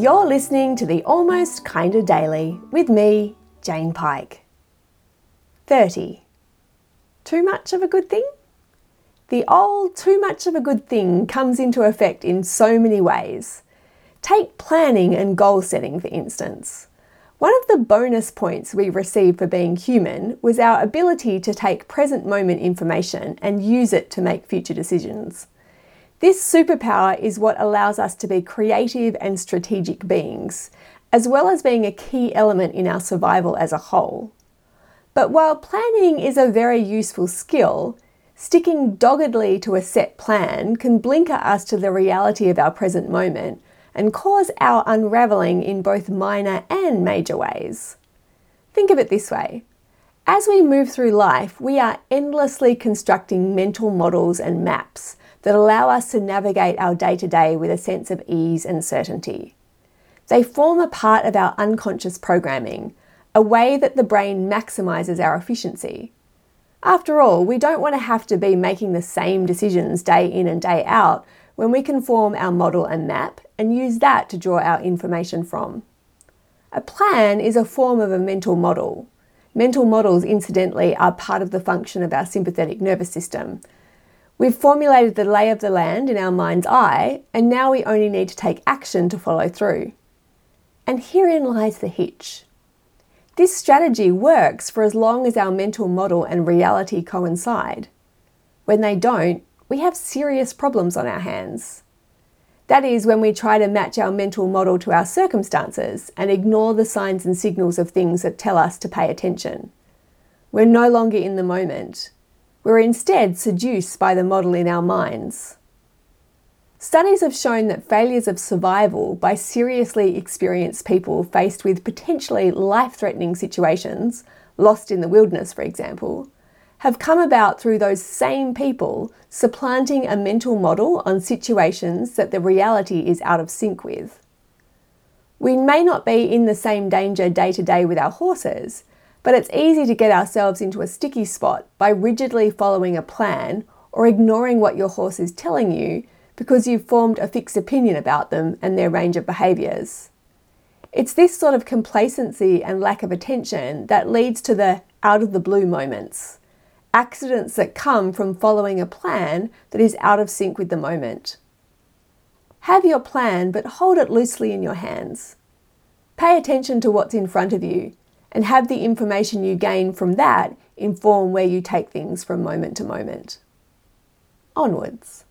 You're listening to the Almost Kinda Daily with me, Jane Pike. 30. Too much of a good thing? The old too much of a good thing comes into effect in so many ways. Take planning and goal setting, for instance. One of the bonus points we received for being human was our ability to take present moment information and use it to make future decisions. This superpower is what allows us to be creative and strategic beings, as well as being a key element in our survival as a whole. But while planning is a very useful skill, sticking doggedly to a set plan can blinker us to the reality of our present moment and cause our unravelling in both minor and major ways. Think of it this way as we move through life, we are endlessly constructing mental models and maps that allow us to navigate our day to day with a sense of ease and certainty. They form a part of our unconscious programming, a way that the brain maximizes our efficiency. After all, we don't want to have to be making the same decisions day in and day out when we can form our model and map and use that to draw our information from. A plan is a form of a mental model. Mental models, incidentally, are part of the function of our sympathetic nervous system. We've formulated the lay of the land in our mind's eye, and now we only need to take action to follow through. And herein lies the hitch. This strategy works for as long as our mental model and reality coincide. When they don't, we have serious problems on our hands. That is when we try to match our mental model to our circumstances and ignore the signs and signals of things that tell us to pay attention. We're no longer in the moment. We're instead seduced by the model in our minds. Studies have shown that failures of survival by seriously experienced people faced with potentially life threatening situations, lost in the wilderness, for example, have come about through those same people supplanting a mental model on situations that the reality is out of sync with. We may not be in the same danger day to day with our horses, but it's easy to get ourselves into a sticky spot by rigidly following a plan or ignoring what your horse is telling you because you've formed a fixed opinion about them and their range of behaviours. It's this sort of complacency and lack of attention that leads to the out of the blue moments accidents that come from following a plan that is out of sync with the moment. Have your plan, but hold it loosely in your hands. Pay attention to what's in front of you and have the information you gain from that inform where you take things from moment to moment. Onwards.